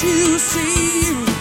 to see you.